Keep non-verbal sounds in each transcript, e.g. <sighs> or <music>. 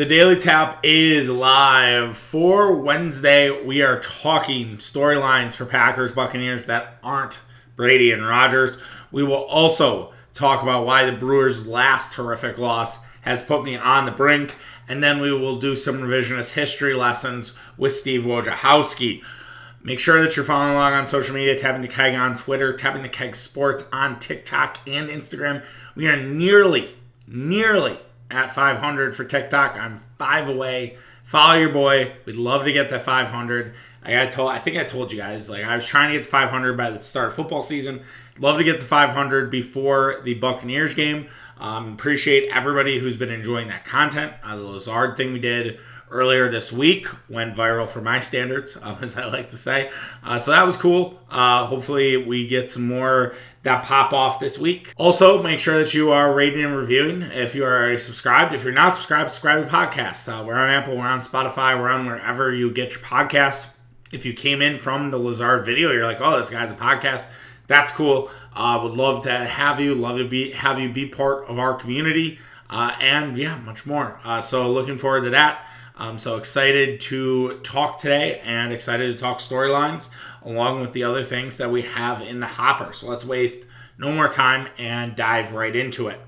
The Daily Tap is live for Wednesday. We are talking storylines for Packers Buccaneers that aren't Brady and Rodgers. We will also talk about why the Brewers' last horrific loss has put me on the brink. And then we will do some revisionist history lessons with Steve Wojciechowski. Make sure that you're following along on social media, tapping the keg on Twitter, tapping the keg sports on TikTok and Instagram. We are nearly, nearly at 500 for TikTok. I'm five away. Follow your boy. We'd love to get to 500. I got told. I think I told you guys. Like I was trying to get to 500 by the start of football season. Love to get to 500 before the Buccaneers game. Um, appreciate everybody who's been enjoying that content. Uh, the Lazard thing we did earlier this week went viral for my standards, uh, <laughs> as I like to say. Uh, so that was cool. Uh, hopefully, we get some more that pop off this week. Also, make sure that you are rating and reviewing if you are already subscribed. If you're not subscribed, subscribe to the podcast. Uh, we're on Apple, we're on Spotify, we're on wherever you get your podcasts. If you came in from the Lazard video, you're like, oh, this guy's a podcast that's cool. Uh, would love to have you. Love to be have you be part of our community, uh, and yeah, much more. Uh, so looking forward to that. I'm so excited to talk today, and excited to talk storylines along with the other things that we have in the hopper. So let's waste no more time and dive right into it.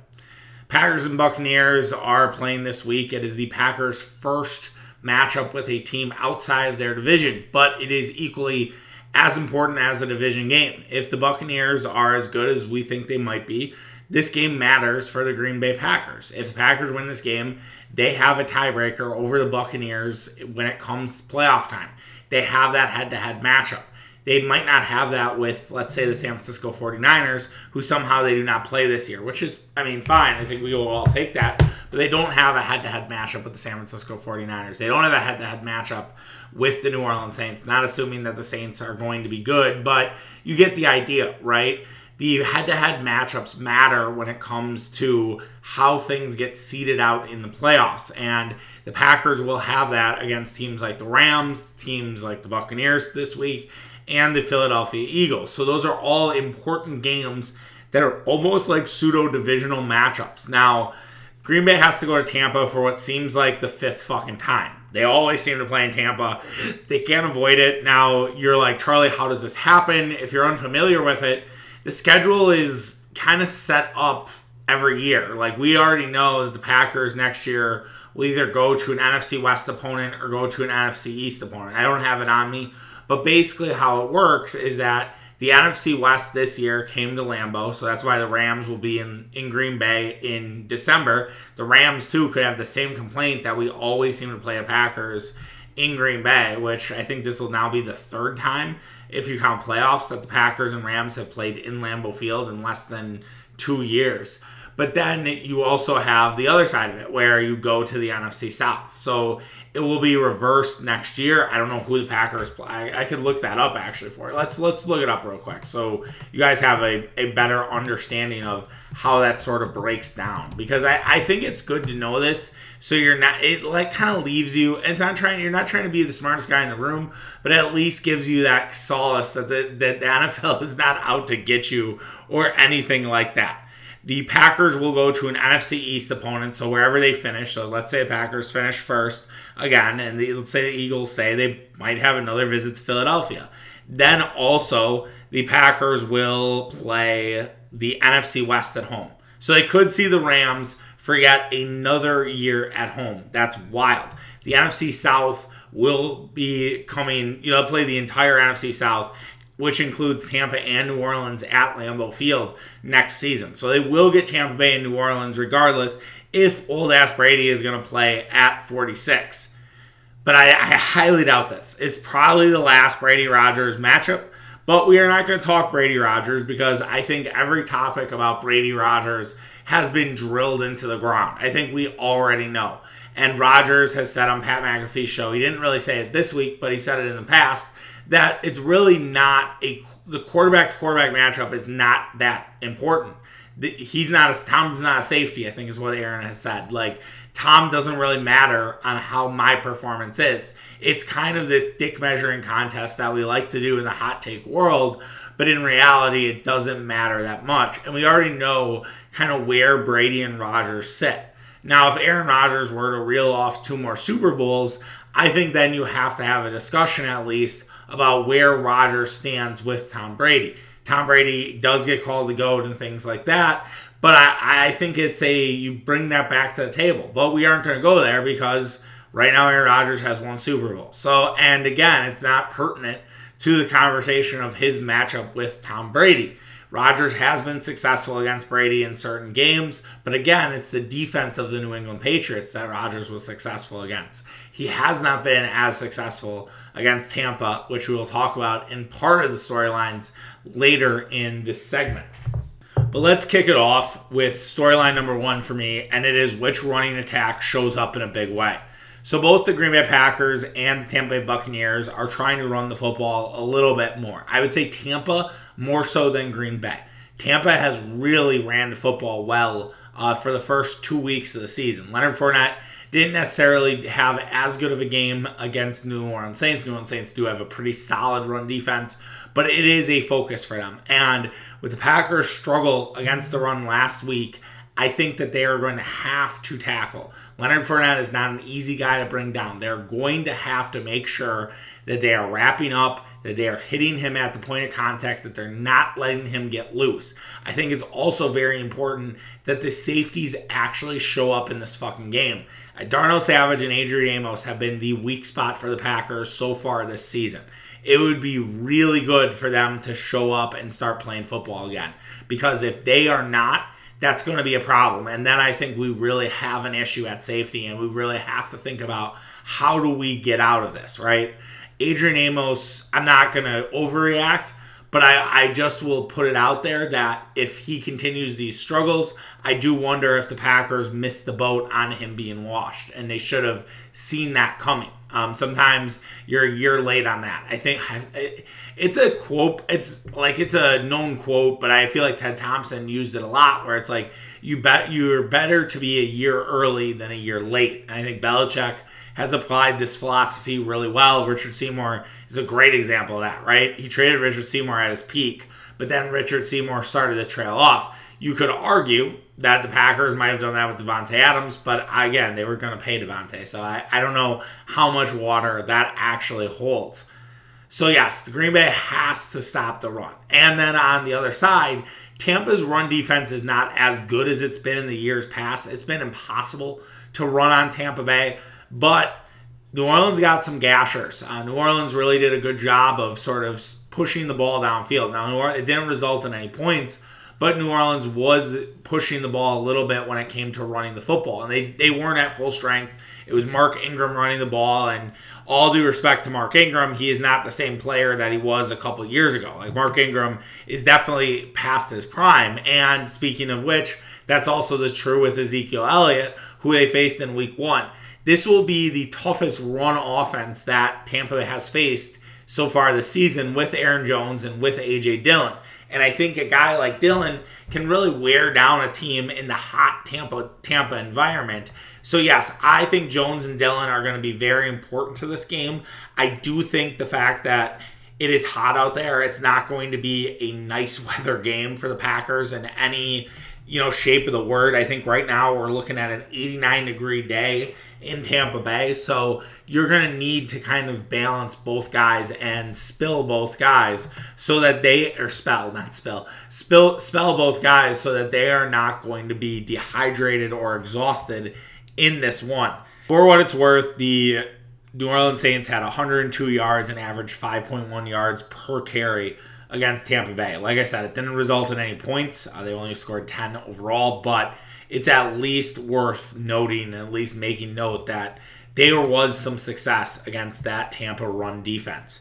Packers and Buccaneers are playing this week. It is the Packers' first matchup with a team outside of their division, but it is equally as important as a division game. If the Buccaneers are as good as we think they might be, this game matters for the Green Bay Packers. If the Packers win this game, they have a tiebreaker over the Buccaneers when it comes playoff time. They have that head to head matchup. They might not have that with, let's say, the San Francisco 49ers, who somehow they do not play this year, which is, I mean, fine. I think we will all take that. But they don't have a head to head matchup with the San Francisco 49ers. They don't have a head to head matchup with the New Orleans Saints. Not assuming that the Saints are going to be good, but you get the idea, right? The head to head matchups matter when it comes to how things get seeded out in the playoffs. And the Packers will have that against teams like the Rams, teams like the Buccaneers this week and the Philadelphia Eagles. So those are all important games that are almost like pseudo divisional matchups. Now, Green Bay has to go to Tampa for what seems like the fifth fucking time. They always seem to play in Tampa. They can't avoid it. Now, you're like, Charlie, how does this happen? If you're unfamiliar with it, the schedule is kind of set up every year. Like, we already know that the Packers next year will either go to an NFC West opponent or go to an NFC East opponent. I don't have it on me but basically, how it works is that the NFC West this year came to Lambeau, so that's why the Rams will be in, in Green Bay in December. The Rams, too, could have the same complaint that we always seem to play the Packers in Green Bay, which I think this will now be the third time, if you count playoffs, that the Packers and Rams have played in Lambeau Field in less than two years. But then you also have the other side of it where you go to the NFC South. So it will be reversed next year. I don't know who the Packers play. I, I could look that up actually for it. Let's let's look it up real quick so you guys have a, a better understanding of how that sort of breaks down. Because I, I think it's good to know this so you're not it like kind of leaves you it's not trying you're not trying to be the smartest guy in the room, but at least gives you that solace that the that the NFL is not out to get you or anything like that. The Packers will go to an NFC East opponent, so wherever they finish. So let's say the Packers finish first again, and the, let's say the Eagles say they might have another visit to Philadelphia. Then also the Packers will play the NFC West at home. So they could see the Rams for yet another year at home. That's wild. The NFC South will be coming, you know, play the entire NFC South which includes Tampa and New Orleans at Lambeau Field next season. So they will get Tampa Bay and New Orleans regardless if old ass Brady is going to play at 46. But I, I, highly doubt this. It's probably the last Brady Rodgers matchup. But we are not going to talk Brady Rodgers because I think every topic about Brady Rodgers has been drilled into the ground. I think we already know. And Rodgers has said on Pat McAfee's show, he didn't really say it this week, but he said it in the past, that it's really not a the quarterback to quarterback matchup is not that important. He's not a Tom's not a safety. I think is what Aaron has said. Like Tom doesn't really matter on how my performance is. It's kind of this dick measuring contest that we like to do in the hot take world, but in reality, it doesn't matter that much. And we already know kind of where Brady and Rodgers sit. Now, if Aaron Rodgers were to reel off two more Super Bowls, I think then you have to have a discussion at least about where Rodgers stands with Tom Brady. Tom Brady does get called the GOAT and things like that, but I, I think it's a you bring that back to the table. But we aren't going to go there because right now Aaron Rodgers has one Super Bowl. So, and again, it's not pertinent to the conversation of his matchup with Tom Brady. Rodgers has been successful against Brady in certain games, but again, it's the defense of the New England Patriots that Rodgers was successful against. He has not been as successful against Tampa, which we will talk about in part of the storylines later in this segment. But let's kick it off with storyline number one for me, and it is which running attack shows up in a big way. So both the Green Bay Packers and the Tampa Bay Buccaneers are trying to run the football a little bit more. I would say Tampa more so than Green Bay. Tampa has really ran the football well uh, for the first two weeks of the season. Leonard Fournette didn't necessarily have as good of a game against New Orleans Saints. New Orleans Saints do have a pretty solid run defense, but it is a focus for them. And with the Packers' struggle against the run last week, I think that they are going to have to tackle. Leonard Fournette is not an easy guy to bring down. They're going to have to make sure that they are wrapping up, that they are hitting him at the point of contact, that they're not letting him get loose. I think it's also very important that the safeties actually show up in this fucking game. Darnell Savage and Adrian Amos have been the weak spot for the Packers so far this season it would be really good for them to show up and start playing football again. Because if they are not, that's going to be a problem. And then I think we really have an issue at safety, and we really have to think about how do we get out of this, right? Adrian Amos, I'm not going to overreact, but I, I just will put it out there that if he continues these struggles, I do wonder if the Packers missed the boat on him being washed, and they should have seen that coming. Um, sometimes you're a year late on that. I think it's a quote. It's like it's a known quote, but I feel like Ted Thompson used it a lot, where it's like you bet you're better to be a year early than a year late. And I think Belichick has applied this philosophy really well. Richard Seymour is a great example of that, right? He traded Richard Seymour at his peak, but then Richard Seymour started to trail off. You could argue that the Packers might have done that with Davante Adams, but again, they were going to pay Davante, So I, I don't know how much water that actually holds. So, yes, the Green Bay has to stop the run. And then on the other side, Tampa's run defense is not as good as it's been in the years past. It's been impossible to run on Tampa Bay, but New Orleans got some gashers. Uh, New Orleans really did a good job of sort of pushing the ball downfield. Now, it didn't result in any points, but New Orleans was pushing the ball a little bit when it came to running the football, and they, they weren't at full strength. It was Mark Ingram running the ball, and all due respect to Mark Ingram, he is not the same player that he was a couple years ago. Like Mark Ingram is definitely past his prime. And speaking of which, that's also the true with Ezekiel Elliott, who they faced in week one. This will be the toughest run offense that Tampa has faced so far this season with Aaron Jones and with AJ Dillon. And I think a guy like Dillon can really wear down a team in the hot Tampa Tampa environment. So yes, I think Jones and Dillon are going to be very important to this game. I do think the fact that it is hot out there, it's not going to be a nice <laughs> weather game for the Packers and any you know shape of the word. I think right now we're looking at an 89 degree day in Tampa Bay, so you're going to need to kind of balance both guys and spill both guys so that they or spell not spill spill spell both guys so that they are not going to be dehydrated or exhausted in this one. For what it's worth, the New Orleans Saints had 102 yards and averaged 5.1 yards per carry against Tampa Bay. Like I said, it didn't result in any points. Uh, they only scored 10 overall, but it's at least worth noting, and at least making note that there was some success against that Tampa run defense.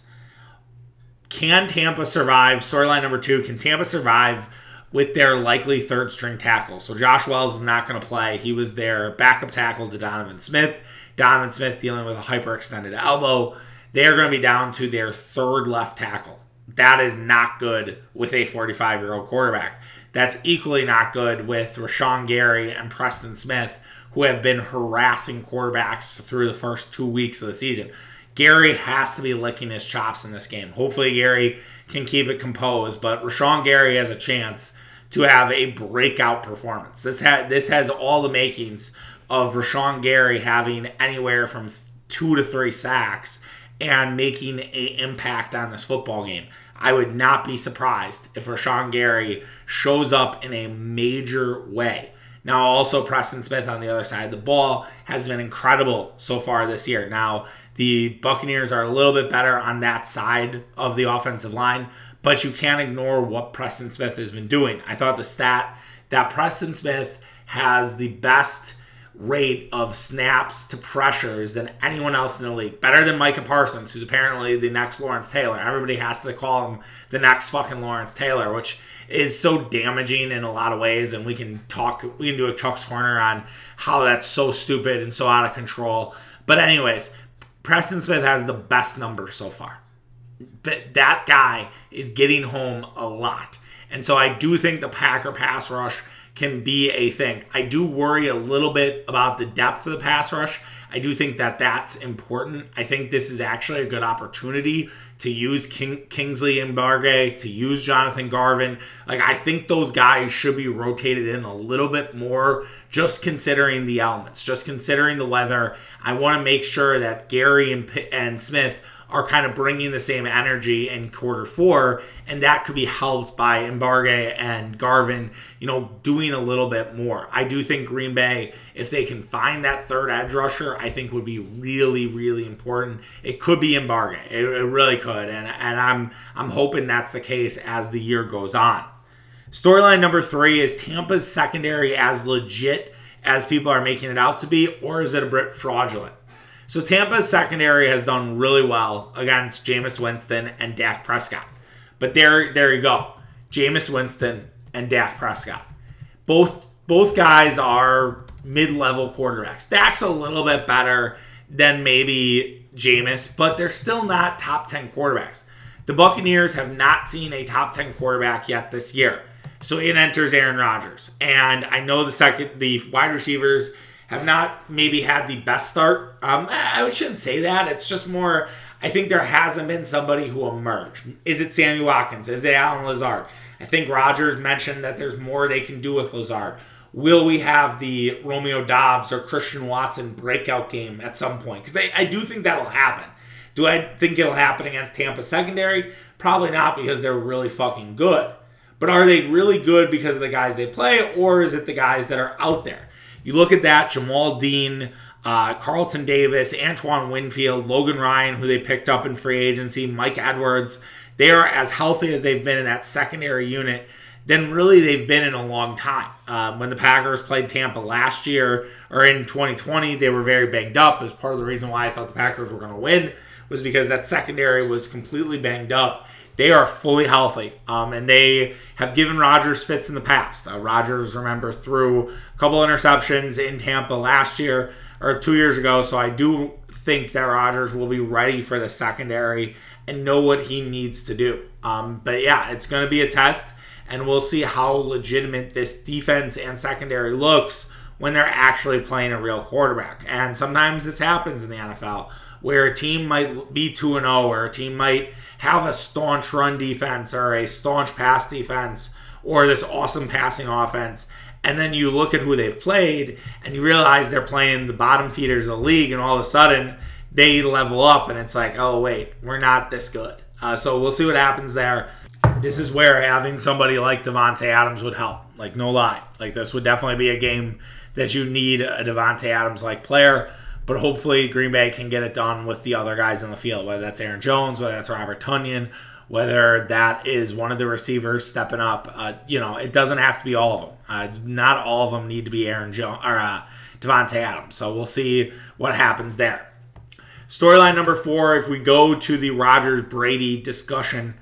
Can Tampa survive? Storyline number two Can Tampa survive with their likely third string tackle? So Josh Wells is not going to play. He was their backup tackle to Donovan Smith. Donovan Smith dealing with a hyperextended elbow. They are going to be down to their third left tackle. That is not good with a 45 year old quarterback. That's equally not good with Rashan Gary and Preston Smith, who have been harassing quarterbacks through the first two weeks of the season. Gary has to be licking his chops in this game. Hopefully, Gary can keep it composed, but Rashan Gary has a chance to have a breakout performance. This ha- this has all the makings of Rashan Gary having anywhere from two to three sacks and making an impact on this football game. I would not be surprised if Rashan Gary shows up in a major way. Now, also, Preston Smith on the other side of the ball has been incredible so far this year. Now, the Buccaneers are a little bit better on that side of the offensive line, but you can't ignore what Preston Smith has been doing. I thought the stat that Preston Smith has the best rate of snaps to pressures than anyone else in the league. Better than Micah Parsons, who's apparently the next Lawrence Taylor. Everybody has to call him the next fucking Lawrence Taylor, which is so damaging in a lot of ways. And we can talk, we can do a Chuck's Corner on how that's so stupid and so out of control. But, anyways, Preston Smith has the best number so far. But that guy is getting home a lot. And so I do think the Packer pass rush can be a thing. I do worry a little bit about the depth of the pass rush. I do think that that's important. I think this is actually a good opportunity to use King, Kingsley Enagbare, to use Jonathan Garvin. Like, I think those guys should be rotated in a little bit more, just considering the elements, just considering the weather. I want to make sure that Gary and, and Smith are kind of bringing the same energy in quarter four, and that could be helped by Enagbare and Garvin, you know, doing a little bit more. I do think Green Bay, if they can find that third edge rusher, I think would be really, really important. It could be Enagbare, it, it really could, and and I'm I'm hoping that's the case as the year goes on. Storyline number three is Tampa's secondary as legit as people are making it out to be, or is it a bit fraudulent? So Tampa's secondary has done really well against Jameis Winston and Dak Prescott. But there, there you go. Jameis Winston and Dak Prescott. Both both guys are mid-level quarterbacks. Dak's a little bit better than maybe Jameis, but they're still not top 10 quarterbacks. The Buccaneers have not seen a top 10 quarterback yet this year. So in enters Aaron Rodgers. And I know the second the wide receivers have not maybe had the best start. Um, I shouldn't say that. It's just more. I think there hasn't been somebody who emerged. Is it Sammy Watkins? Is it Allen Lazard? I think Rodgers mentioned that there's more they can do with Lazard. Will we have the Romeo Doubs or Christian Watson breakout game at some point? Because I, I do think that'll happen. Do I think it'll happen against Tampa secondary? Probably not because they're really fucking good. But are they really good because of the guys they play, or is it the guys that are out there? You look at that, Jamel Dean, uh, Carlton Davis, Antoine Winfield, Logan Ryan, who they picked up in free agency, Mike Edwards. They are as healthy as they've been in that secondary unit than really they've been in a long time. Uh, when the Packers played Tampa last year or in 2020, they were very banged up. As part of the reason why I thought the Packers were going to win was because that secondary was completely banged up. They are fully healthy, um, and they have given Rodgers fits in the past. Uh, Rodgers, remember, threw a couple interceptions in Tampa last year or two years ago, so I do think that Rodgers will be ready for the secondary and know what he needs to do. Um, but yeah, it's going to be a test, and we'll see how legitimate this defense and secondary looks when they're actually playing a real quarterback. And sometimes this happens in the NFL where a team might be 2 0, where a team might have a staunch run defense or a staunch pass defense or this awesome passing offense. And then you look at who they've played and you realize they're playing the bottom feeders of the league, and all of a sudden they level up, and it's like, oh, wait, we're not this good. Uh, so we'll see what happens there. This is where having somebody like Davante Adams would help. Like, no lie. Like, this would definitely be a game that you need a Davante Adams like player. But hopefully, Green Bay can get it done with the other guys in the field, whether that's Aaron Jones, whether that's Robert Tonyan, whether that is one of the receivers stepping up. Uh, you know, it doesn't have to be all of them. Uh, not all of them need to be Aaron Jones or uh, Davante Adams. So we'll see what happens there. Storyline number four: If we go to the Rodgers Brady discussion,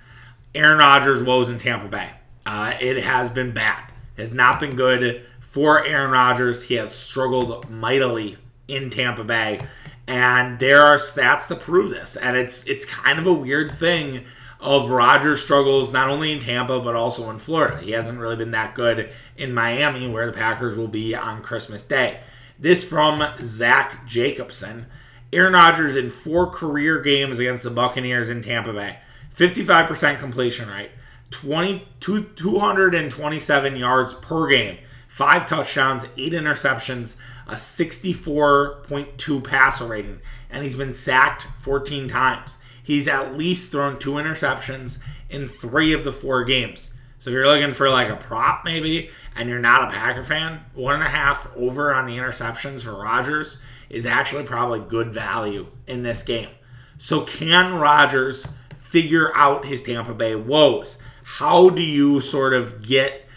Aaron Rodgers woes in Tampa Bay. Uh, it has been bad. It has not been good for Aaron Rodgers. He has struggled mightily in Tampa Bay. And there are stats to prove this. And it's it's kind of a weird thing of Rodgers' struggles not only in Tampa but also in Florida. He hasn't really been that good in Miami, where the Packers will be on Christmas Day. This from Zach Jacobson. Aaron Rodgers in four career games against the Buccaneers in Tampa Bay. 55% completion rate, 20, 227 yards per game, five touchdowns, eight interceptions, a 64.2 passer rating, and he's been sacked 14 times. He's at least thrown two interceptions in three of the four games. So if you're looking for like a prop maybe, and you're not a Packer fan, one and a half over on the interceptions for Rodgers is actually probably good value in this game. So can Rodgers figure out his Tampa Bay woes? How do you sort of get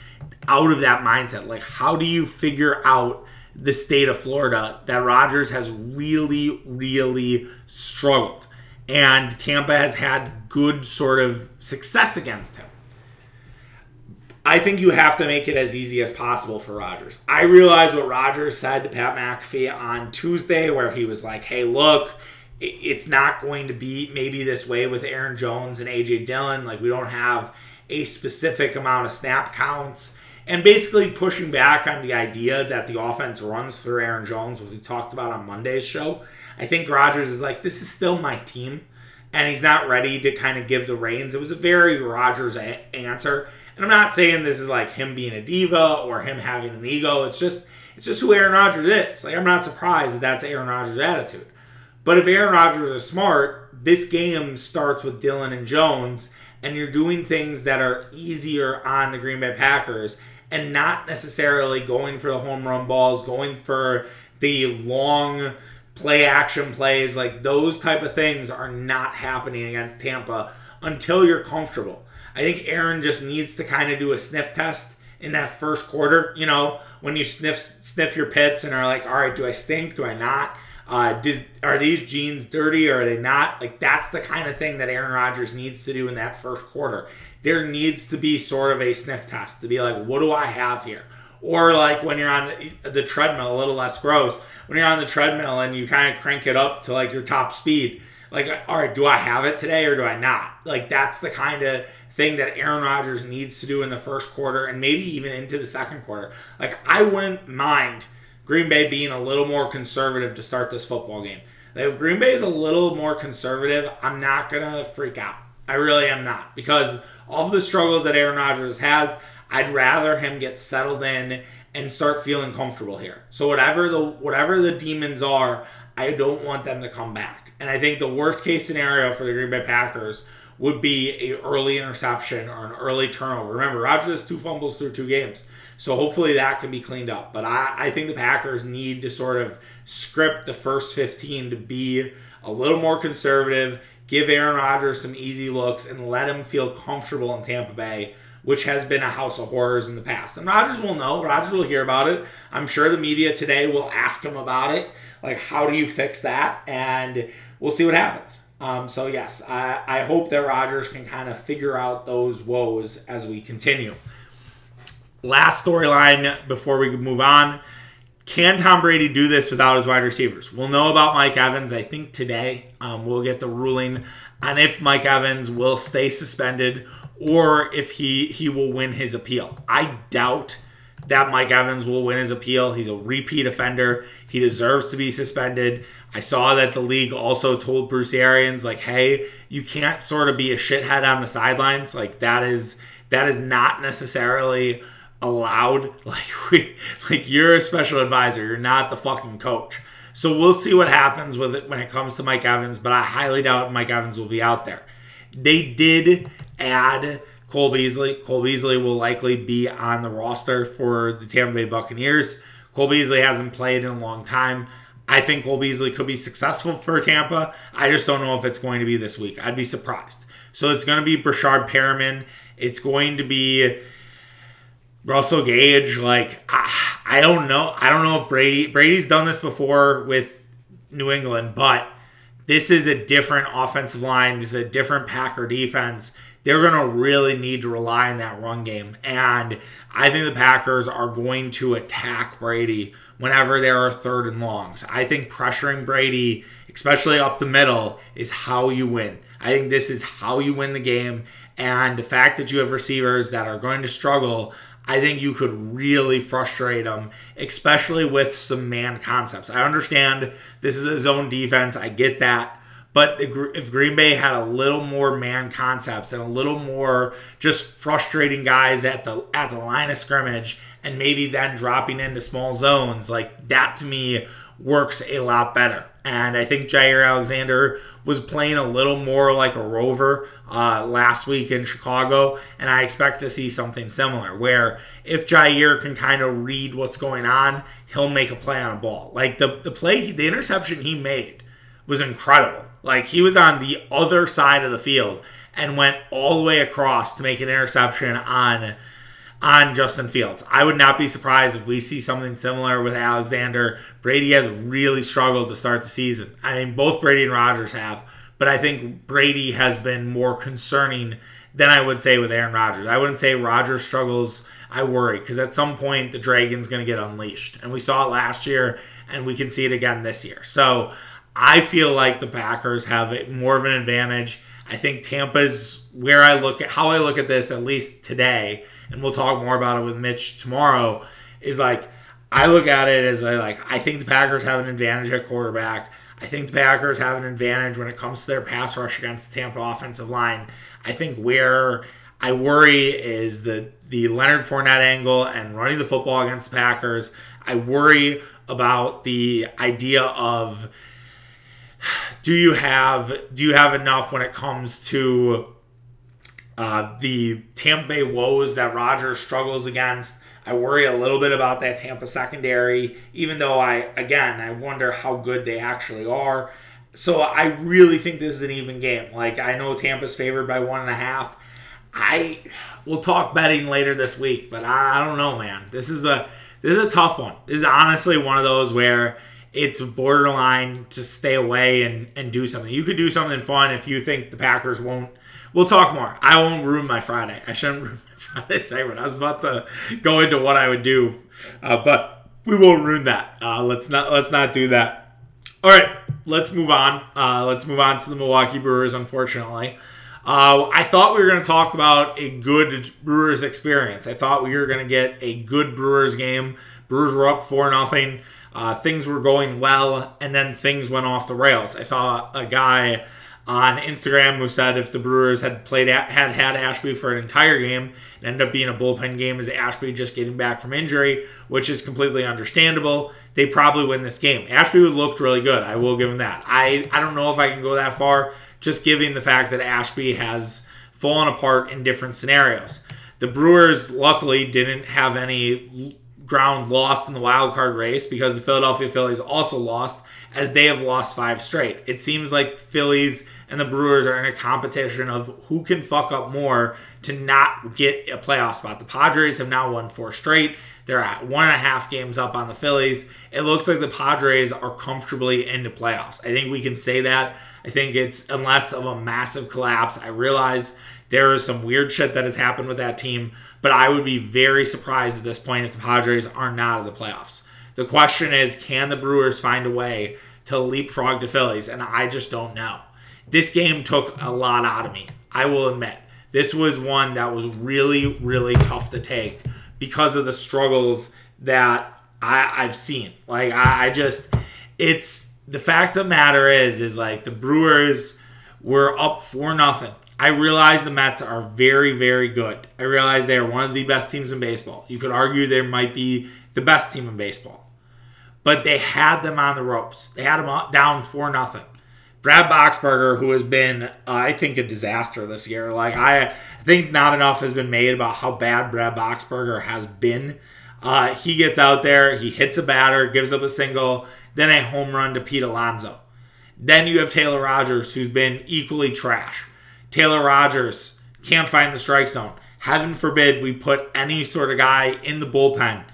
out of that mindset? Like how do you figure out the state of Florida that Rodgers has really, really struggled? And Tampa has had good sort of success against him. I think you have to make it as easy as possible for Rodgers. I realize what Rodgers said to Pat McAfee on Tuesday, where he was like, hey, look, it's not going to be maybe this way with Aaron Jones and AJ Dillon. Like, we don't have a specific amount of snap counts. And basically pushing back on the idea that the offense runs through Aaron Jones, what we talked about on Monday's show. I think Rodgers is like, this is still my team. And he's not ready to kind of give the reins. It was a very Rodgers a- answer. And I'm not saying this is like him being a diva or him having an ego. It's just it's just who Aaron Rodgers is. Like I'm not surprised that that's Aaron Rodgers' attitude. But if Aaron Rodgers is smart, this game starts with Dillon and Jones, and you're doing things that are easier on the Green Bay Packers and not necessarily going for the home run balls, going for the long play action plays. Like those type of things are not happening against Tampa until you're comfortable. I think Aaron just needs to kind of do a sniff test in that first quarter. You know, when you sniff sniff your pits and are like, all right, do I stink? Do I not? Uh, are these jeans dirty or are they not? Like that's the kind of thing that Aaron Rodgers needs to do in that first quarter. There needs to be sort of a sniff test to be like, what do I have here? Or like when you're on the, the treadmill, a little less gross. When you're on the treadmill and you kind of crank it up to like your top speed, like, all right, do I have it today or do I not? Like that's the kind of thing that Aaron Rodgers needs to do in the first quarter and maybe even into the second quarter. Like, I wouldn't mind Green Bay being a little more conservative to start this football game. If Green Bay is a little more conservative, I'm not to freak out. I really am not because all of the struggles that Aaron Rodgers has, I'd rather him get settled in and start feeling comfortable here. So whatever the whatever the demons are, I don't want them to come back. And I think the worst case scenario for the Green Bay Packers would be a early interception or an early turnover. Remember, Rodgers has two fumbles through two games. So hopefully that can be cleaned up. But I, I think the Packers need to sort of script the first 15 to be a little more conservative, give Aaron Rodgers some easy looks, and let him feel comfortable in Tampa Bay, which has been a house of horrors in the past. And Rodgers will know. Rodgers will hear about it. I'm sure the media today will ask him about it. Like, how do you fix that? And we'll see what happens. Um, so yes, I, I hope that Rodgers can kind of figure out those woes as we continue. Last storyline before we move on. Can Tom Brady do this without his wide receivers? We'll know about Mike Evans, I think, today. Um, we'll get the ruling on if Mike Evans will stay suspended or if he, he will win his appeal. I doubt that Mike Evans will win his appeal. He's a repeat offender. He deserves to be suspended. I saw that the league also told Bruce Arians, like, hey, you can't sort of be a shithead on the sidelines. Like that is that is not necessarily allowed. <laughs> Like we like you're a special advisor. You're not the fucking coach. So we'll see what happens with it when it comes to Mike Evans, but I highly doubt Mike Evans will be out there. They did add Cole Beasley. Cole Beasley will likely be on the roster for the Tampa Bay Buccaneers. Cole Beasley hasn't played in a long time. I think Cole Beasley could be successful for Tampa. I just don't know if it's going to be this week. I'd be surprised. So it's going to be Breshad Perriman. It's going to be Russell Gage. Like I, I don't know. I don't know if Brady Brady's done this before with New England, but this is a different offensive line. This is a different Packer defense they're going to really need to rely on that run game. And I think the Packers are going to attack Brady whenever there are third and longs. I think pressuring Brady, especially up the middle, is how you win. I think this is how you win the game. And the fact that you have receivers that are going to struggle, I think you could really frustrate them, especially with some man concepts. I understand this is a zone defense. I get that. But if Green Bay had a little more man concepts and a little more just frustrating guys at the at the line of scrimmage, and maybe then dropping into small zones, like that to me works a lot better. And I think Jaire Alexander was playing a little more like a rover uh, last week in Chicago. And I expect to see something similar where if Jaire can kind of read what's going on, he'll make a play on a ball. Like the, the play, the interception he made was incredible. Like he was on the other side of the field and went all the way across to make an interception on on Justin Fields. I would not be surprised if we see something similar with Alexander. Brady has really struggled to start the season. I mean, both Brady and Rodgers have, but I think Brady has been more concerning than I would say with Aaron Rodgers. I wouldn't say Rodgers struggles. I worry because at some point the Dragon's going to get unleashed, and we saw it last year, and we can see it again this year. So I feel like the Packers have more of an advantage. I think Tampa's where I look at how I look at this at least today and we'll talk more about it with Mitch tomorrow, is like I look at it as I like I think the Packers have an advantage at quarterback. I think the Packers have an advantage when it comes to their pass rush against the Tampa offensive line. I think where I worry is the the Leonard Fournette angle and running the football against the Packers. I worry about the idea of <sighs> do you have do you have enough when it comes to uh, the Tampa Bay woes that Rodgers struggles against. I worry a little bit about that Tampa secondary, even though I, again, I wonder how good they actually are. So I really think this is an even game. Like, I know Tampa's favored by one and a half. I we'll talk betting later this week, but I, I don't know, man. This is a this is a tough one. This is honestly one of those where it's borderline to stay away and, and do something. You could do something fun if you think the Packers won't We'll talk more. I won't ruin my Friday. I shouldn't <laughs> ruin my Friday segment. I was about to go into what I would do, uh, but we won't ruin that. Uh, let's not let's not do that. All right, let's move on. Uh, let's move on to the Milwaukee Brewers. Unfortunately, uh, I thought we were going to talk about a good Brewers experience. I thought we were going to get a good Brewers game. Brewers were up four nothing. Uh, things were going well, and then things went off the rails. I saw a guy on Instagram who said if the Brewers had played had had Ashby for an entire game, it ended up being a bullpen game as Ashby just getting back from injury, which is completely understandable. They probably win this game. Ashby looked really good. I will give him that. I I don't know if I can go that far, just given the fact that Ashby has fallen apart in different scenarios. The Brewers luckily didn't have any ground lost in the wild card race because the Philadelphia Phillies also lost as they have lost five straight. It seems like Phillies and the Brewers are in a competition of who can fuck up more to not get a playoff spot. The Padres have now won four straight. They're at one and a half games up on the Phillies. It looks like the Padres are comfortably into playoffs. I think we can say that. I think it's unless of a massive collapse. I realize there is some weird shit that has happened with that team, but I would be very surprised at this point if the Padres are not in the playoffs. The question is, can the Brewers find a way to leapfrog the Phillies? And I just don't know. This game took a lot out of me. I will admit. This was one that was really, really tough to take because of the struggles that I, have seen. Like I, I just, it's the fact of the matter is, is like the Brewers were up for nothing. I realize the Mets are very, very good. I realize they are one of the best teams in baseball. You could argue they might be the best team in baseball. But they had them on the ropes. They had them down for nothing. Brad Boxberger, who has been, uh, I think, a disaster this year. Like I, think not enough has been made about how bad Brad Boxberger has been. Uh, he gets out there, he hits a batter, gives up a single, then a home run to Pete Alonso. Then you have Taylor Rogers, who's been equally trash. Taylor Rogers can't find the strike zone. Heaven forbid we put any sort of guy in the bullpen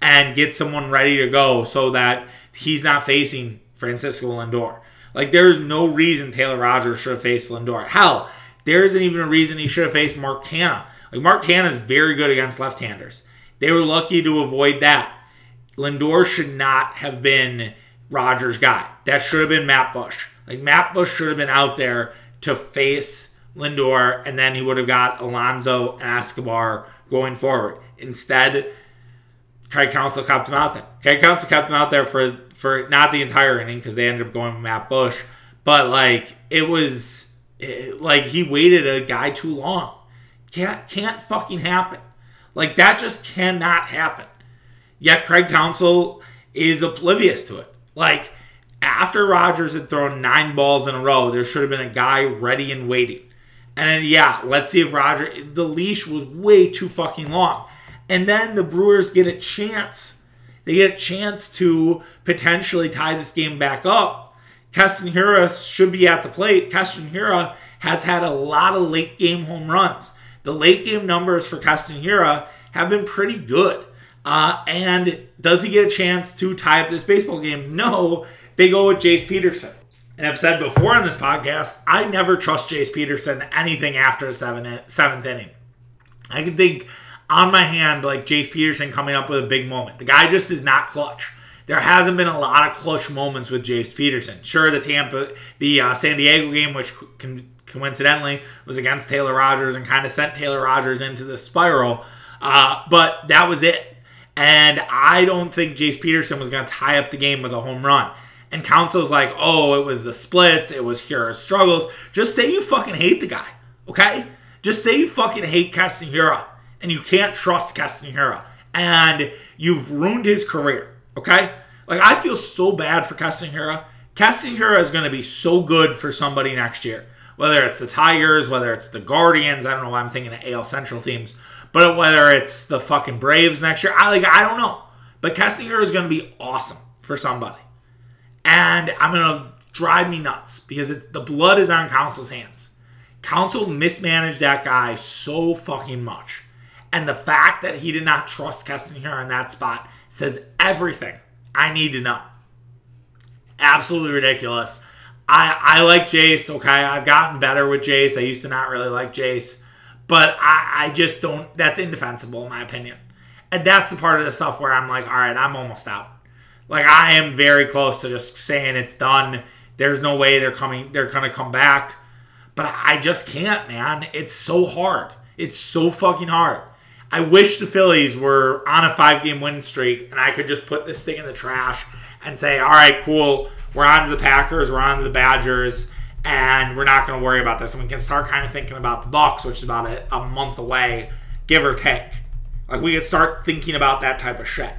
and get someone ready to go so that he's not facing Francisco Lindor. Like there's no reason Taylor Rogers should have faced Lindor. Hell, there isn't even a reason he should have faced Mark Canha. Like Mark Canha is very good against left-handers. They were lucky to avoid that. Lindor should not have been Rogers' guy. That should have been Matt Bush. Like Matt Bush should have been out there to face Lindor, and then he would have got Alonso and Escobar going forward. Instead, Craig Counsell kept him out there. Craig Counsell kept him out there for for not the entire inning because they ended up going with Matt Bush, but like it was it, like he waited a guy too long. Can't can't fucking happen. Like that just cannot happen. Yet Craig Counsell is oblivious to it. Like after Rogers had thrown nine balls in a row, there should have been a guy ready and waiting. And then, yeah, let's see if Roger. The leash was way too fucking long. And then the Brewers get a chance. They get a chance to potentially tie this game back up. Hiura should be at the plate. Hiura has had a lot of late game home runs. The late game numbers for Hiura have been pretty good. Uh, and does he get a chance to tie up this baseball game? No, they go with Jace Peterson. And I've said before on this podcast, I never trust Jace Peterson anything after the seventh, seventh inning. I can think on my hand like Jace Peterson coming up with a big moment. The guy just is not clutch. There hasn't been a lot of clutch moments with Jace Peterson. Sure, the Tampa, the uh, San Diego game, which coincidentally was against Taylor Rogers and kind of sent Taylor Rogers into the spiral, uh, but that was it. And I don't think Jace Peterson was going to tie up the game with a home run. And Counsell's like, oh, it was the splits, it was Hiura's struggles. Just say you fucking hate the guy, okay? Just say you fucking hate Hiura and you can't trust Hiura and you've ruined his career, okay? Like, I feel so bad for. Keston Hiura is going to be so good for somebody next year. Whether it's the Tigers, whether it's the Guardians, I don't know why I'm thinking of AL Central teams, but whether it's the fucking Braves next year, I like I don't know. But Hiura is going to be awesome for somebody and I'm gonna drive me nuts because it's the blood is on Counsell's hands. Counsell mismanaged that guy so fucking much. And the fact that he did not trust Keston Hiura in that spot says everything I need to know. Absolutely ridiculous. I, I like Jace, okay? I've gotten better with Jace. I used to not really like Jace. But I, I just don't, that's indefensible in my opinion. And that's the part of the stuff where I'm like, all right, I'm almost out. Like I am very close to just saying it's done. There's no way they're coming. They're gonna come back. But I just can't, man. It's so hard. It's so fucking hard. I wish the Phillies were on a five game winning streak and I could just put this thing in the trash and say, all right, cool. We're on to the Packers. We're on to the Badgers. And we're not going to worry about this. And we can start kind of thinking about the Bucks, which is about a, a month away, give or take. Like we could start thinking about that type of shit.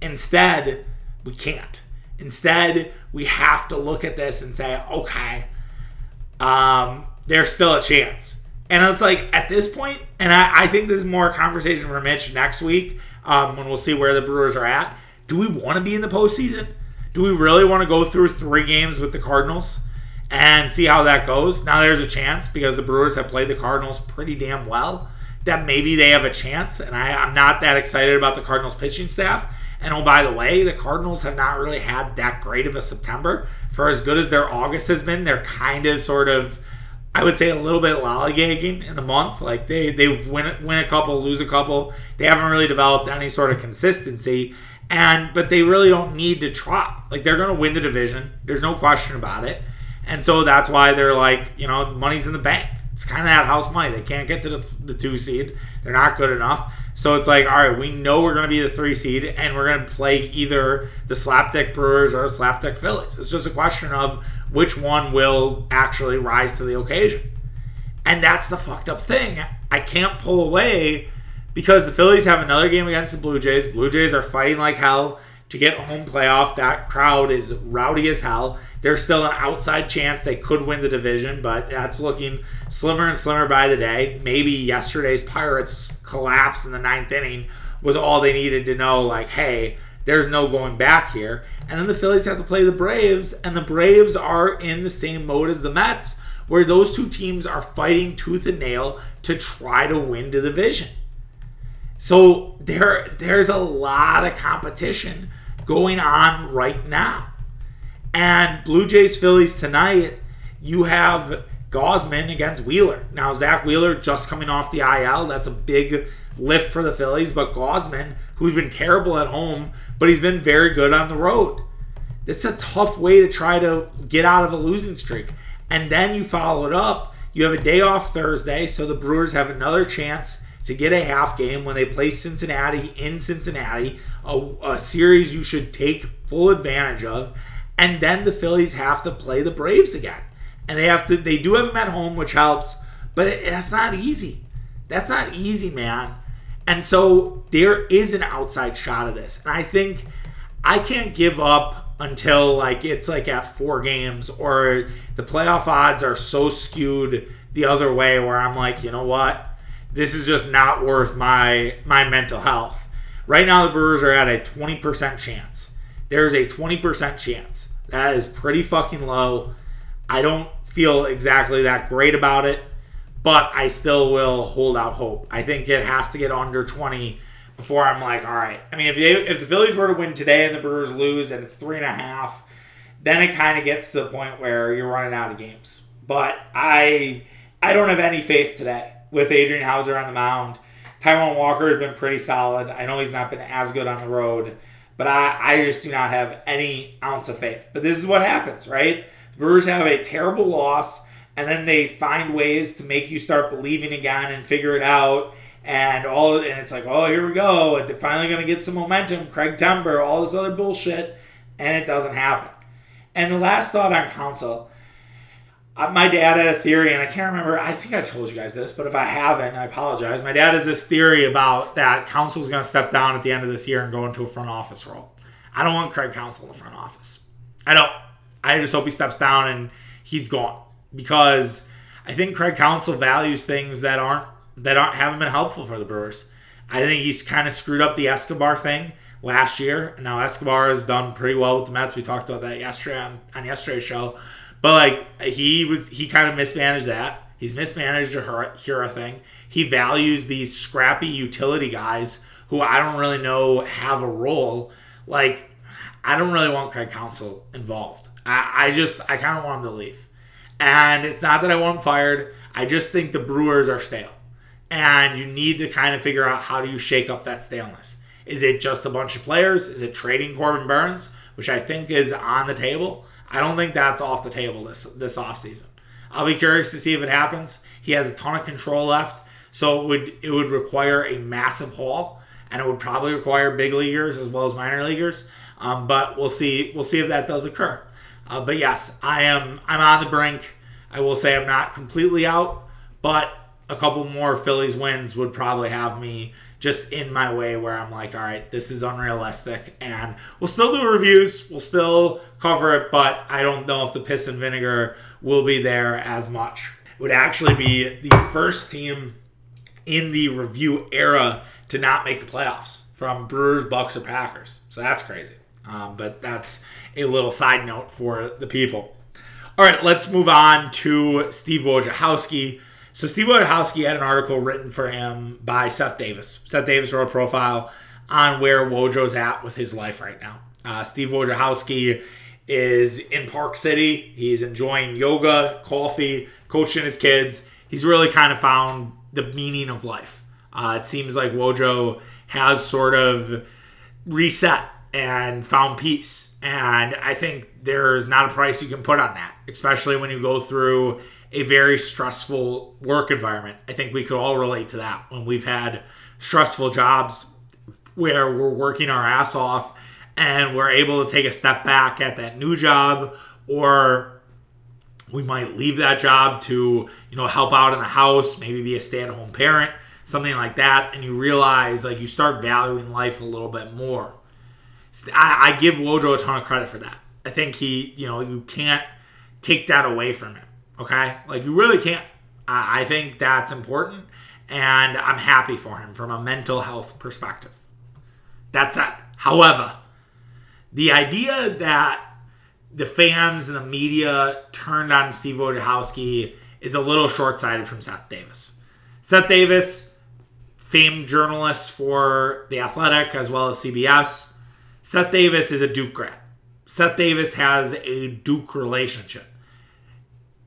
Instead, we can't. Instead, we have to look at this and say, okay, um, there's still a chance. And it's like at this point, and I, I think this is more a conversation for Mitch next week um, when we'll see where the Brewers are at. Do we want to be in the postseason? Do we really want to go through three games with the Cardinals and see how that goes? Now there's a chance because the Brewers have played the Cardinals pretty damn well that maybe they have a chance. And I, I'm not that excited about the Cardinals pitching staff. And oh, by the way, the Cardinals have not really had that great of a September. For as good as their August has been, they're kind of sort of, I would say, a little bit lollygagging in the month. Like they they win win a couple, lose a couple. They haven't really developed any sort of consistency. And but they really don't need to try. Like they're going to win the division. There's no question about it. And so that's why they're like, you know, money's in the bank. It's kind of that house money. They can't get to the, the two seed. They're not good enough. So it's like, all right, we know we're going to be the three seed, and we're going to play either the slapdick Brewers or the slapdick Phillies. It's just a question of which one will actually rise to the occasion. And that's the fucked up thing. I can't pull away because the Phillies have another game against the Blue Jays. Blue Jays are fighting like hell to get a home playoff. That crowd is rowdy as hell. There's still an outside chance they could win the division, but that's looking slimmer and slimmer by the day. Maybe yesterday's Pirates collapse in the ninth inning was all they needed to know, like, hey, there's no going back here. And then the Phillies have to play the Braves, and the Braves are in the same mode as the Mets, where those two teams are fighting tooth and nail to try to win the division. So there, there's a lot of competition going on right now. And Blue Jays Phillies tonight, you have Gausman against Wheeler. Now, Zack Wheeler just coming off the IL. That's a big lift for the Phillies. But Gausman, who's been terrible at home, but he's been very good on the road. It's a tough way to try to get out of a losing streak. And then you follow it up. You have a day off Thursday, so the Brewers have another chance to get a half game when they play Cincinnati in Cincinnati, a, a series you should take full advantage of. And then the Phillies have to play the Braves again. And they have to they do have them at home, which helps, but it, that's not easy. That's not easy, man. And so there is an outside shot of this. And I think I can't give up until like it's like at four games or the playoff odds are so skewed the other way where I'm like, you know what? This is just not worth my my mental health. Right now the Brewers are at a 20% chance. There's a 20% chance. That is pretty fucking low. I don't feel exactly that great about it, but I still will hold out hope. I think it has to get under 20 before I'm like, all right. I mean, if they if the Phillies were to win today and the Brewers lose and it's three and a half, then it kind of gets to the point where you're running out of games. But I I don't have any faith today with Adrian Houser on the mound. Taijuan Walker has been pretty solid. I know he's not been as good on the road, but I, I just do not have any ounce of faith. But this is what happens, right? The Brewers have a terrible loss, and then they find ways to make you start believing again and figure it out and all and it's like oh here we go they're finally going to get some momentum craig timber all this other bullshit and it doesn't happen and the last thought on Counsell uh, my dad had a theory and i can't remember i think i told you guys this but if i haven't i apologize my dad has this theory about that Counsell is going to step down at the end of this year and go into a front office role i don't want craig Counsell in the front office i don't i just hope he steps down and he's gone because i think craig Counsell values things that aren't that aren't, haven't been helpful for the Brewers. I think he's kind of screwed up the Escobar thing last year. Now Escobar has done pretty well with the Mets. We talked about that yesterday on, on yesterday's show. But like he was he kind of mismanaged that. He's mismanaged a Hiura thing. He values these scrappy utility guys who I don't really know have a role. Like I don't really want Craig Counsell involved. I, I just I kind of want him to leave. And it's not that I want him fired. I just think the Brewers are stale and you need to kind of figure out how do you shake up that staleness. Is it just a bunch of players? Is it trading Corbin Burnes, which I think is on the table? I don't think that's off the table this this offseason. I'll be curious to see if it happens. He has a ton of control left, so it would it would require a massive haul, and it would probably require big leaguers as well as minor leaguers. Um, but we'll see we'll see if that does occur. Uh, but yes, I am I'm on the brink. I will say I'm not completely out, but a couple more Phillies wins would probably have me just in my way where I'm like, all right, this is unrealistic. And we'll still do reviews, we'll still cover it, but I don't know if the piss and vinegar will be there as much. It would actually be the first team in the review era to not make the playoffs from Brewers, Bucks, or Packers. So that's crazy. Um, but that's a little side note for the people. All right, let's move on to Steve Wojciechowski so Steve Wojciechowski had an article written for him by Seth Davis. Seth Davis wrote a profile on where Wojo's at with his life right now. Uh, Steve Wojciechowski is in Park City. He's enjoying yoga, coffee, coaching his kids. He's really kind of found the meaning of life. Uh, it seems like Wojo has sort of reset and found peace. And I think there's not a price you can put on that, especially when you go through a very stressful work environment. I think we could all relate to that. When we've had stressful jobs where we're working our ass off and we're able to take a step back at that new job or we might leave that job to you know help out in the house maybe be a stay-at-home parent something like that. And you realize like you start valuing life a little bit more i, I give wojo a ton of credit for that i think he you know you can't take that away from him Okay? Like, you really can't. I think that's important. And I'm happy for him from a mental health perspective. That's it. However, the idea that the fans and the media turned on Steve Wojciechowski is a little short sighted from Seth Davis. Seth Davis, famed journalist for The Athletic as well as CBS. Seth Davis is a Duke grad. Seth Davis has a Duke relationship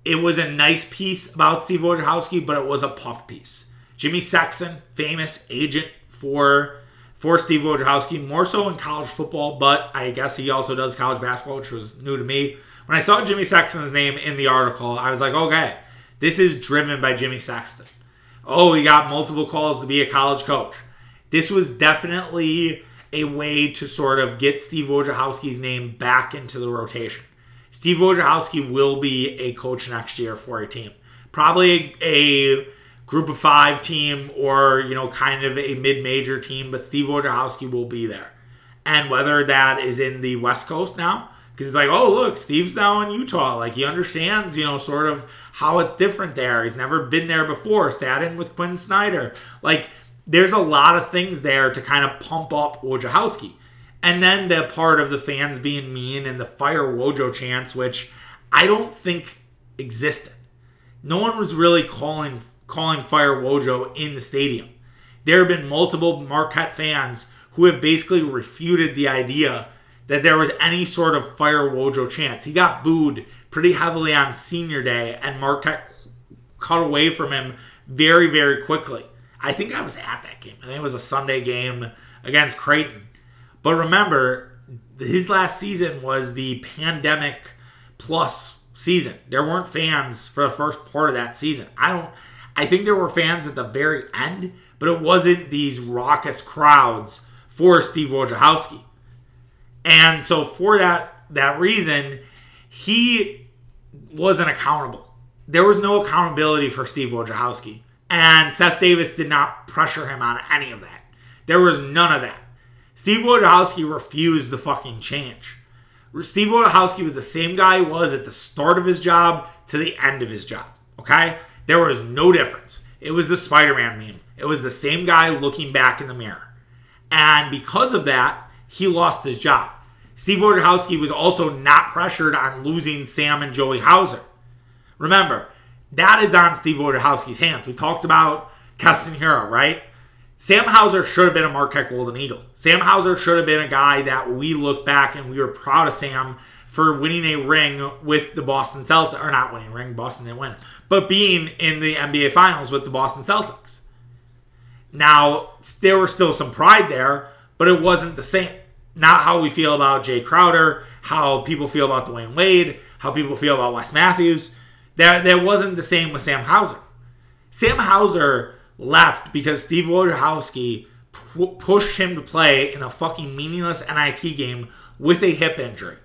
it was a nice piece about Steve Wojciechowski, but it was a puff piece. Jimmy Sexton, famous agent for for Steve Wojciechowski, more so in college football, but I guess he also does college basketball, which was new to me. When I saw Jimmy Sexton's name in the article, I was like, okay, this is driven by Jimmy Sexton. Oh, he got multiple calls to be a college coach. This was definitely a way to sort of get Steve Wojciechowski's name back into the rotation. Steve Wojciechowski will be a coach next year for a team. Probably a, group of five team or, you know, kind of a mid major team, but Steve Wojciechowski will be there. And whether that is in the West Coast now, because it's like, oh, look, Steve's now in Utah. Like, he understands, you know, sort of how it's different there. He's never been there before, sat in with Quin Snyder. Like, there's a lot of things there to kind of pump up Wojciechowski. And then the part of the fans being mean and the fire Wojo chants, which I don't think existed. No one was really calling calling fire Wojo in the stadium. There have been multiple Marquette fans who have basically refuted the idea that there was any sort of fire Wojo chance. He got booed pretty heavily on senior day, and Marquette cut away from him very, very quickly. I think I was at that game. I think it was a Sunday game against Creighton. But remember, his last season was the pandemic plus season. There weren't fans for the first part of that season. I don't I think there were fans at the very end, but it wasn't these raucous crowds for Steve Wojciechowski. And so for that that reason, he wasn't accountable. There was no accountability for Steve Wojciechowski. And Seth Davis did not pressure him on any of that. There was none of that. Steve Wojciechowski refused the fucking change. Steve Wojciechowski was the same guy he was at the start of his job to the end of his job. Okay? There was no difference. It was the Spider Man meme. It was the same guy looking back in the mirror. And because of that, he lost his job. Steve Wojciechowski was also not pressured on losing Sam and Joey Hauser. Remember, that is on Steve Wojciechowski's hands. We talked about Keston Hiura, right? Sam Hauser should have been a Marquette Golden Eagle. Sam Hauser should have been a guy that we look back and we were proud of Sam for winning a ring with the Boston Celtics, or not winning a ring, Boston didn't win, but being in the NBA Finals with the Boston Celtics. Now, there was still some pride there, but it wasn't the same. Not how we feel about Jae Crowder, how people feel about Dwyane Wade, how people feel about Wes Matthews. That, that wasn't the same with Sam Hauser. Sam Hauser left because Steve Wojciechowski pushed him to play in a fucking meaningless NIT game with a hip injury.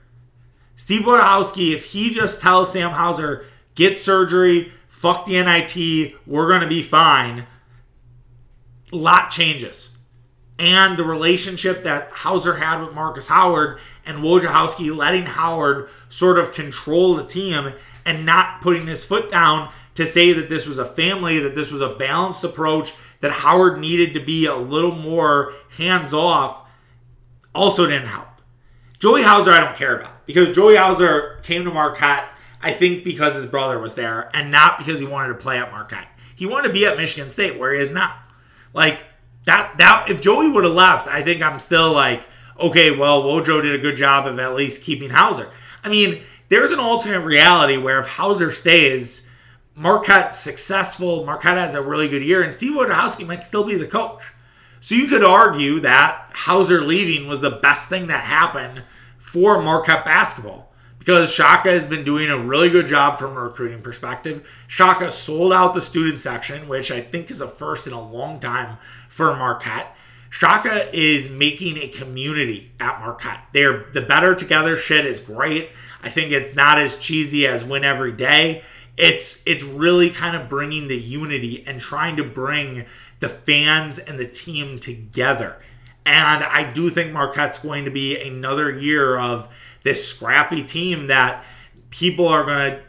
Steve Wojciechowski, if he just tells Sam Hauser, get surgery, fuck the NIT, we're going to be fine, a lot changes. And the relationship that Hauser had with Marcus Howard and Wojciechowski letting Howard sort of control the team and not putting his foot down to say that this was a family, that this was a balanced approach, that Howard needed to be a little more hands off, also didn't help. Joey Hauser, I don't care about because Joey Hauser came to Marquette, I think, because his brother was there and not because he wanted to play at Marquette. He wanted to be at Michigan State where he is now. Like that, that if Joey would have left, I think I'm still like, okay, well, Wojo did a good job of at least keeping Hauser. I mean, there's an alternate reality where if Hauser stays, Marquette's successful, Marquette has a really good year, and Steve Wojciechowski might still be the coach. So you could argue that Hauser leaving was the best thing that happened for Marquette basketball because Shaka has been doing a really good job from a recruiting perspective. Shaka sold out the student section, which I think is a first in a long time for Marquette. Shaka is making a community at Marquette. They're the better together shit is great. I think it's not as cheesy as win every day. It's it's really kind of bringing the unity and trying to bring the fans and the team together. And I do think Marquette's going to be another year of this scrappy team that people are going to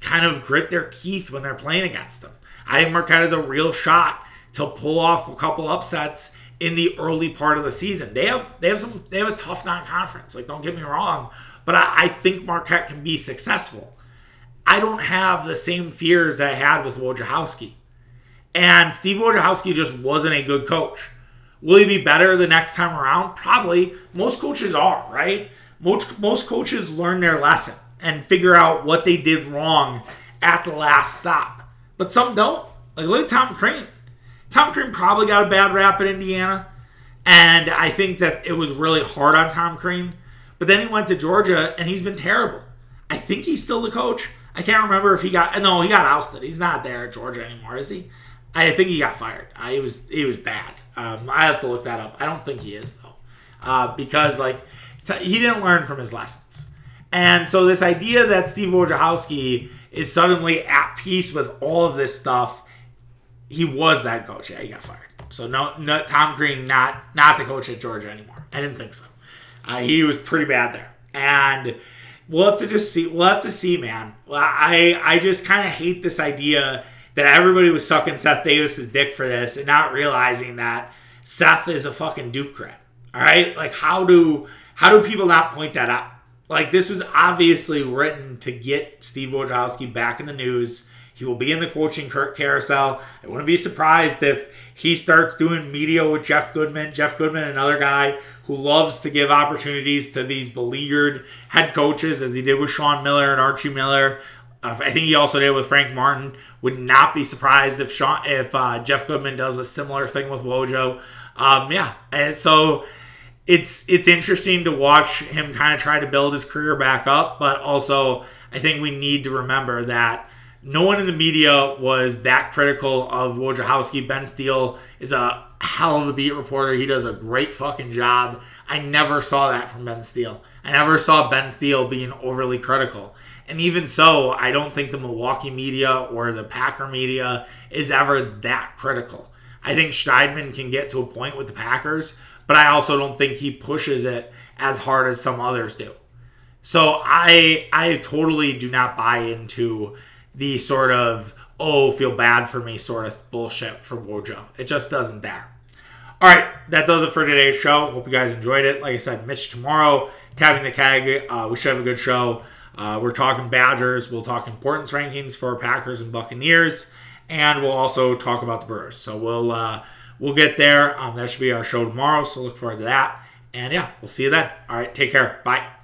kind of grit their teeth when they're playing against them. I think Marquette has a real shot to pull off a couple upsets in the early part of the season. They have they have some they have a tough non-conference. Like don't get me wrong, but I, I think Marquette can be successful. I don't have the same fears that I had with Wojciechowski. And Steve Wojciechowski just wasn't a good coach. Will he be better the next time around? Probably. Most coaches are, right? Most, most coaches learn their lesson and figure out what they did wrong at the last stop. But some don't. Like, look at Tom Crean. Tom Crean probably got a bad rap at Indiana. And I think that it was really hard on Tom Crean. But then he went to Georgia and he's been terrible. I think he's still the coach. I can't remember if he got no, he got ousted. He's not there at Georgia anymore, is he? I think he got fired. Uh, he was he was bad. Um, I have to look that up. I don't think he is though, uh, because like t- he didn't learn from his lessons. And so this idea that Steve Wojciechowski is suddenly at peace with all of this stuff, he was that coach. Yeah, he got fired. So no, no Tom Crean not not the coach at Georgia anymore. I didn't think so. Uh, he was pretty bad there, and we'll have to just see. We'll have to see, man. I I just kind of hate this idea that everybody was sucking Seth Davis's dick for this and not realizing that Seth is a fucking Duke grad. All right, like how do how do people not point that out? Like this was obviously written to get Steve Wojciechowski back in the news. He will be in the coaching Kirk carousel. I wouldn't be surprised if he starts doing media with Jeff Goodman. Jeff Goodman, another guy who loves to give opportunities to these beleaguered head coaches, as he did with Sean Miller and Archie Miller. Uh, I think he also did with Frank Martin. Would not be surprised if Sean, if uh, Jeff Goodman does a similar thing with Wojo. Um, yeah, and so it's it's interesting to watch him kind of try to build his career back up, but also I think we need to remember that no one in the media was that critical of Wojciechowski. Ben Steele is a hell of a beat reporter. He does a great fucking job. I never saw that from Ben Steele. I never saw Ben Steele being overly critical. And even so, I don't think the Milwaukee media or the Packer media is ever that critical. I think Steinman can get to a point with the Packers, but I also don't think he pushes it as hard as some others do. So I I totally do not buy into the sort of oh feel bad for me sort of bullshit from Wojo. It just doesn't there. All right, that does it for today's show. Hope you guys enjoyed it. Like I said, Mitch tomorrow, tapping the keg. Uh, we should have a good show. Uh, we're talking Badgers. We'll talk importance rankings for Packers and Buccaneers, and we'll also talk about the Brewers. So we'll uh, we'll get there. Um, that should be our show tomorrow. So look forward to that. And yeah, we'll see you then. All right, take care. Bye.